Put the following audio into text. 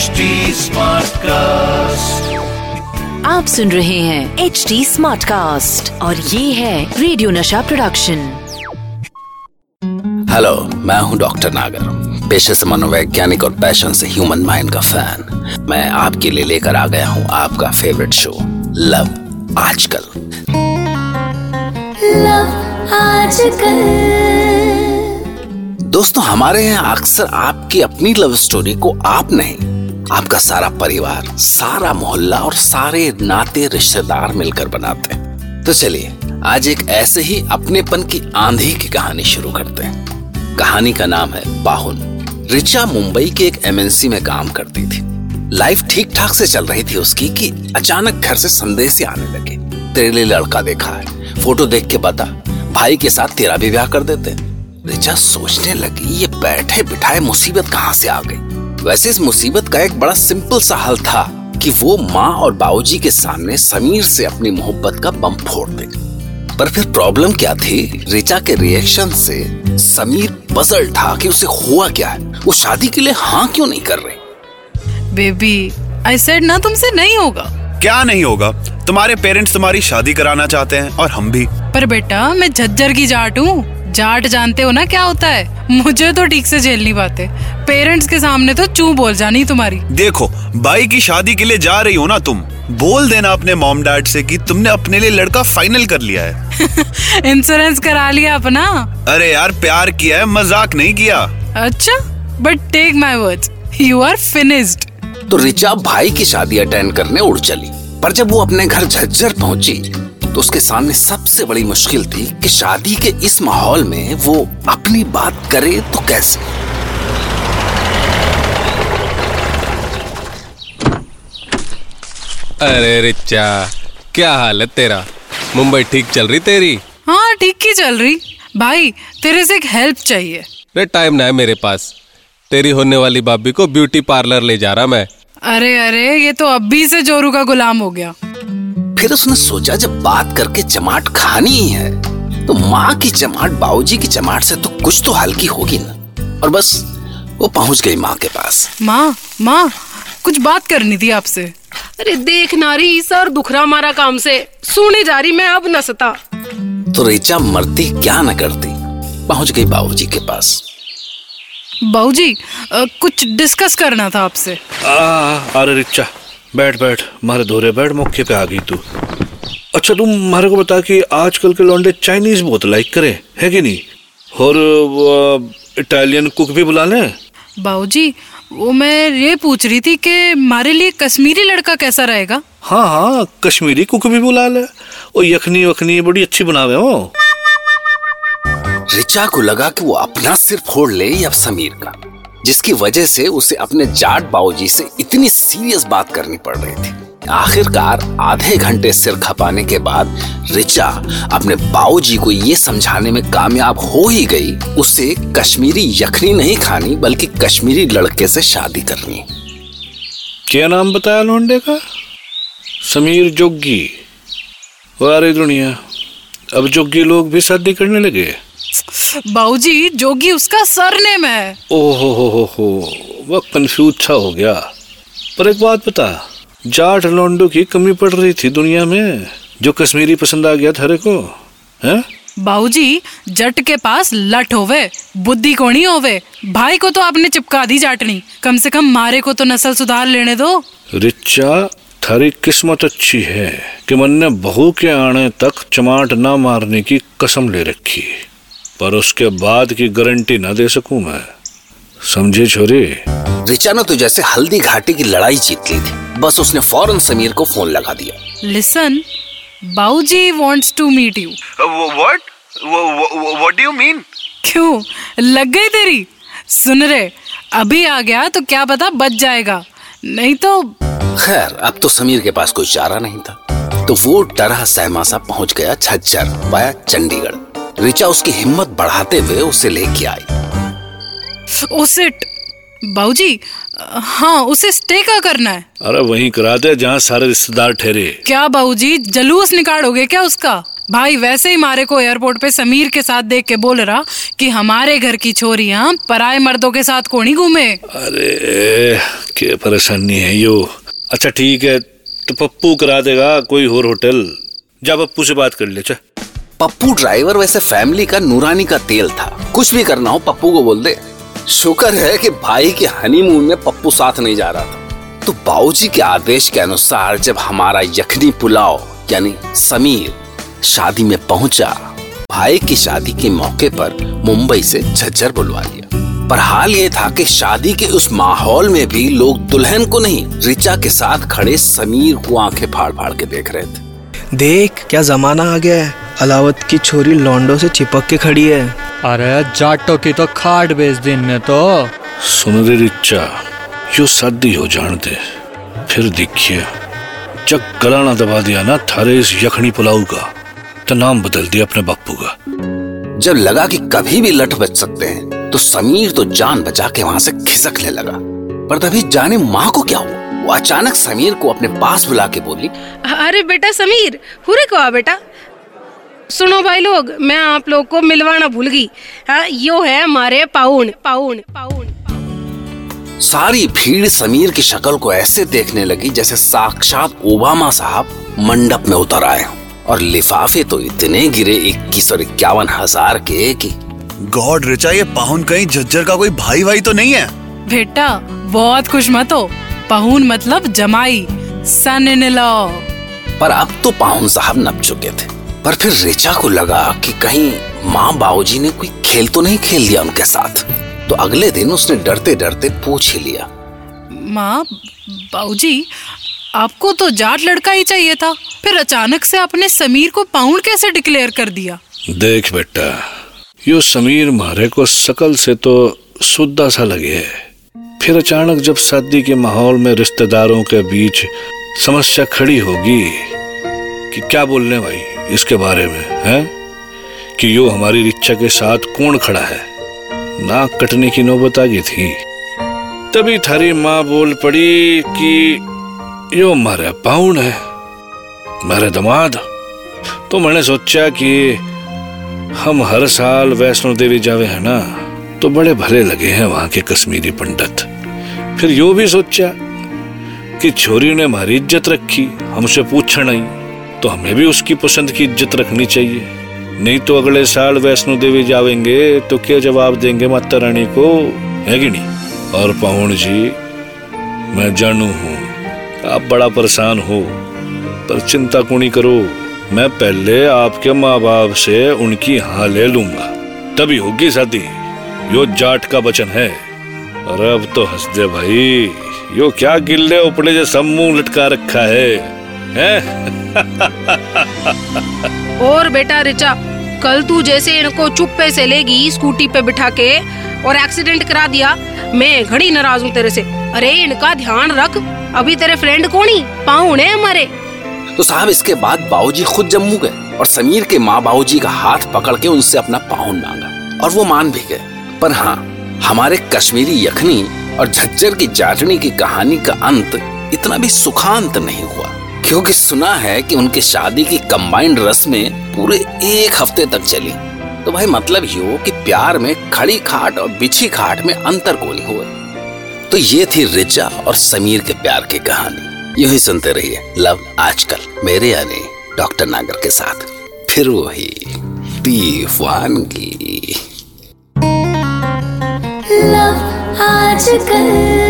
HD cast आप सुन रहे हैं एच डी स्मार्ट कास्ट और ये है रेडियो नशा प्रोडक्शन हेलो मैं हूँ डॉक्टर नागर पेशे से मनोवैज्ञानिक और पैशन से ह्यूमन माइंड का फ़ैन मैं आपके लिए लेकर आ गया हूँ आपका फेवरेट शो लव आजकल। दोस्तों हमारे यहाँ अक्सर आपकी अपनी लव स्टोरी को आप नहीं आपका सारा परिवार, सारा मोहल्ला और सारे नाते रिश्तेदार मिलकर बनाते हैं। तो चलिए, आज एक ऐसे ही अपनेपन की आंधी की कहानी शुरू करते हैं। कहानी का नाम है बाहुन। रिचा मुंबई के एक एमएनसी में काम करती थी। लाइफ ठीक ठाक से चल रही थी उसकी कि अचानक घर से संदेश आने लगे। तेरे लिए लड़का देखा है। फ़ोटो देख के बता, भाई के साथ तेरा भी ब्याह कर देते। रिचा सोचने लगी, ये बैठे बिठाए मुसीबत कहाँ से आ गई? वैसे इस मुसीबत का एक बड़ा सिंपल सा हल था कि वो माँ और बाबूजी के सामने समीर से अपनी मोहब्बत का बम फोड़ दे। पर फिर प्रॉब्लम क्या थी? रिचा के रिएक्शन से समीर पजल था कि उसे हुआ क्या है। वो शादी के लिए हाँ क्यों नहीं कर रहे? बेबी आई सेड ना तुमसे नहीं होगा। क्या नहीं होगा? तुम्हारे पेरेंट्स तुम्हारी शादी कराना चाहते हैं और हम भी। पर बेटा मैं झज्जर की जाट हूँ। जाट जानते हो ना क्या होता है? मुझे तो ठीक से झेल नहीं पाते। पेरेंट्स के सामने तो चू बोल जानी तुम्हारी। देखो भाई की शादी के लिए जा रही हो ना तुम। बोल देना अपने मॉम डैड से कि तुमने अपने लिए लड़का फाइनल कर लिया है। इंश्योरेंस करा लिया अपना। अरे यार प्यार किया है मज़ाक नहीं किया। अच्छा but take my words you are finished तो रिचा भाई की शादी अटेंड करने उड़ चली पर जब वो अपने घर झज्जर पहुँची तो उसके सामने सबसे बड़ी मुश्किल थी कि शादी के इस माहौल में वो अपनी बात करे तो कैसे? अरे रिचा क्या हाल है तेरा? मुंबई ठीक चल रही तेरी? हाँ ठीक ही चल रही। भाई तेरे से एक हेल्प चाहिए। अरे टाइम ना है मेरे पास। तेरी होने वाली भाभी को ब्यूटी पार्लर ले जा रहा मैं। अरे अरे ये तो अभी से जोरू का गुलाम हो गया। फिर उसने सोचा जब बात करके चमाट खानी ही है तो माँ की चमाट बाबूजी की चमाट से तो कुछ तो हल्की होगी ना। और बस वो पहुँच गई माँ के पास। माँ माँ कुछ बात करनी थी आपसे। अरे देख नारी सर दुखरा मारा काम से। सुने जा रही मैं अब न सता। तो रिचा मरती क्या न करती? पहुँच गई बाबूजी के पास। बाबूजी कुछ डिस्कस करना था आपसे। अरे रिचा बैठ बैठ। मारे धोरे बैठ मौके पे आ गई तू। अच्छा तुम मारे को बता कि आजकल के लौंडे चाइनीज़ बहुत लाइक करे है कि नहीं? और वो, इटालियन कुक भी बुला लें? बाबूजी वो मैं ये पूछ रही थी कि हमारे लिए कश्मीरी लड़का कैसा रहेगा? हाँ हाँ कश्मीरी कुक भी बुला ले। वो यखनी वखनी बड़ी अच्छी बनावे हो। रिचा को लगा कि वो अपना सिर फोड़ ले या समीर का। जिसकी वजह से उसे अपने जाट बाबूजी से इतनी सीरियस बात करनी पड़ रही थी। आखिरकार आधे घंटे सिर खपाने के बाद रिचा अपने बाबूजी को ये समझाने में कामयाब हो ही गई, उसे कश्मीरी यखनी नहीं खानी, बल्कि कश्मीरी लड़के से शादी करनी। क्या नाम बताया लौंडे का? समीर जोगी वारे दुनिया, अब जोगी लोग भी शादी करने लगे। बाबूजी जोगी उसका सरनेम है। ओहो हो हो हो वह कंफ्यूज सा हो गया। पर एक बात बता जाट लौंडो की कमी पड़ रही थी दुनिया में जो कश्मीरी पसंद आ गया थारे को हैं? बाबूजी जट के पास लट होवे बुद्धि कोनी होवे भाई को तो आपने चिपका दी जाटनी कम से कम मारे को तो नस्ल सुधार लेने दो। रिचा थारी किस्मत अच्छी है कि मन ने बहू के आने तक चमाट ना मारने की कसम ले रखी। पर उसके बाद की गारंटी ना दे सकूँ मैं। समझे छोरी? रिचा ने तो जैसे हल्दी घाटी की लड़ाई जीत ली थी। बस उसने फ़ौरन समीर को फ़ोन लगा दिया। लिसन बाबूजी wants to meet you what what do you mean क्यों? लग गई तेरी? सुन रे अभी आ गया तो क्या पता बच जाएगा। नहीं तो खैर अब तो समीर के पास कोई चारा नहीं था। तो वो डरा सहमा सा पहुँच गया झज्जर वाया चंडीगढ़। रिचा उसकी हिम्मत बढ़ाते हुए उसे लेके आई। उसे बाबूजी हाँ उसे स्टे का करना है। अरे वहीं करा दे जहाँ सारे रिश्तेदार ठहरे। क्या बाबूजी जलूस निकालोगे क्या उसका? भाई वैसे ही मारे को एयरपोर्ट पे समीर के साथ देख के बोल रहा कि हमारे घर की छोरियाँ पराए मर्दों के साथ कोनी घूमे। अरे क्या परेशानी है यो। अच्छा ठीक है तो पप्पू करा देगा कोई और होटल। जा पप्पू से बात कर ले चा। पप्पू ड्राइवर वैसे फैमिली का नूरानी का तेल था। कुछ भी करना हो, पप्पू को बोल दे। शुक्र है कि भाई के हनीमून में पप्पू साथ नहीं जा रहा था। तो बाबूजी के आदेश के अनुसार जब हमारा यखनी पुलाव, यानी समीर, शादी में पहुँचा, भाई की शादी के मौके पर मुंबई से झज्जर बुलवा लिया। पर हाल ये था कि शादी के उस माहौल में भी लोग दुल्हन को नहीं रिचा के साथ खड़े समीर को आँखें फाड़ फाड़ के देख रहे थे। देख, क्या जमाना आ गया है। अलावत की छोरी लॉन्डो से चिपक के खड़ी है। अरे जाटो की तो खाट बेच दी इनने तो। सुन रे रिचा यो शादी हो जान दे। फिर देखिए जब गला ना दबा दिया ना थारे इस यखनी पुलाव का। तो नाम बदल दिया अपने बापू का। जब लगा कि कभी भी लठ बच सकते हैं तो समीर तो जान बचा के वहाँ से खिसकने लगा। पर तभी जाने माँ को क्या हुआ? वो अचानक समीर को अपने पास बुला के बोली अरे बेटा समीर हुरे को आ बेटा? सुनो भाई लोग मैं आप लोग को मिलवाना भूल गई। हाँ यो है हमारे पाउन पाउन पाउन सारी भीड़ समीर की शक्ल को ऐसे देखने लगी जैसे साक्षात ओबामा साहब मंडप में उतर आए और लिफाफे तो इतने गिरे इक्कीस और इक्यावन हज़ार के कि गॉड रिचा ये पाहुन कहीं झज्जर का कोई भाई भाई तो नहीं है? बेटा बहुत खुश मत हो। पाहुन मतलब जमाई सन इन लॉ। पर अब तो पाहुन साहब नप चुके थे। पर फिर रिचा को लगा कि कहीं माँ बाबूजी ने कोई खेल तो नहीं खेल दिया उनके साथ। तो अगले दिन उसने डरते डरते पूछ ही लिया। माँ बाबूजी आपको तो जाट लड़का ही चाहिए था। फिर अचानक से आपने समीर को पाउंड कैसे डिक्लेयर कर दिया? देख बेटा यो समीर मारे को सकल से तो सुद्दा सा लगे है। फिर अचानक जब शादी के माहौल में रिश्तेदारों के बीच समस्या खड़ी होगी कि क्या बोलने भाई? इसके बारे में, है? कि यो हमारी रिच्चा के साथ कौन खड़ा है? नाक कटने की नौबत आ गई थी। तभी थारी माँ बोल पड़ी कि यो मारे पाउन है। मारे दमाद। तो मैंने सोचा कि हम हर साल वैष्णो देवी जावे, है ना? तो बड़े भले लगे हैं वहाँ के कश्मीरी पंडित। फिर यो भी सोचा कि छोरी ने हमारी इज़्ज़त रखी, हमसे पूछा नहीं। तो हमें भी उसकी पसंद की इज़्ज़त रखनी चाहिए। नहीं तो अगले साल वैष्णो देवी जावेंगे तो क्या जवाब देंगे माता रानी को? है कि नहीं? और पहुन जी, मैं जानू हूँ। आप बड़ा परेशान हो, पर चिंता को नहीं करो। मैं पहले आपके माँ बाप से उनकी हाँ ले लूँगा। तभी होगी शादी। यो जाट का वचन है। और अब तो हंस दे भाई। यो क्या गिल्ले उपड़े जो समूह लटका रखा हैं? और बेटा रिचा, कल तू जैसे इनको चुप्पे से लेगी स्कूटी पे बिठा के और एक्सीडेंट करा दिया, मैं घड़ी नाराज़ हूँ तेरे से। अरे इनका ध्यान रख, अभी तेरे फ्रेंड कौन ही? पाहुन है हमारे। तो साहब, इसके बाद बाबूजी खुद जम्मू गए और समीर के माँ बाबूजी का हाथ पकड़ के उनसे अपना पाहुन मांगा और वो मान भी गए। पर हाँ हमारे कश्मीरी यखनी और झज्जर की जाटनी की कहानी का अंत इतना भी सुखांत नहीं हुआ। क्योंकि सुना है कि उनकी शादी की कंबाइंड रस्में पूरे एक हफ़्ते तक चली। तो भाई मतलब यो कि प्यार में खड़ी खाट और बिछी खाट में अंतर को नहीं तो ये थी रिचा और समीर के प्यार की कहानी। यूँ ही सुनते रहिए लव आजकल मेरे यानी डॉक्टर नागर के साथ। फिर वही दीवानगी। लव आजकल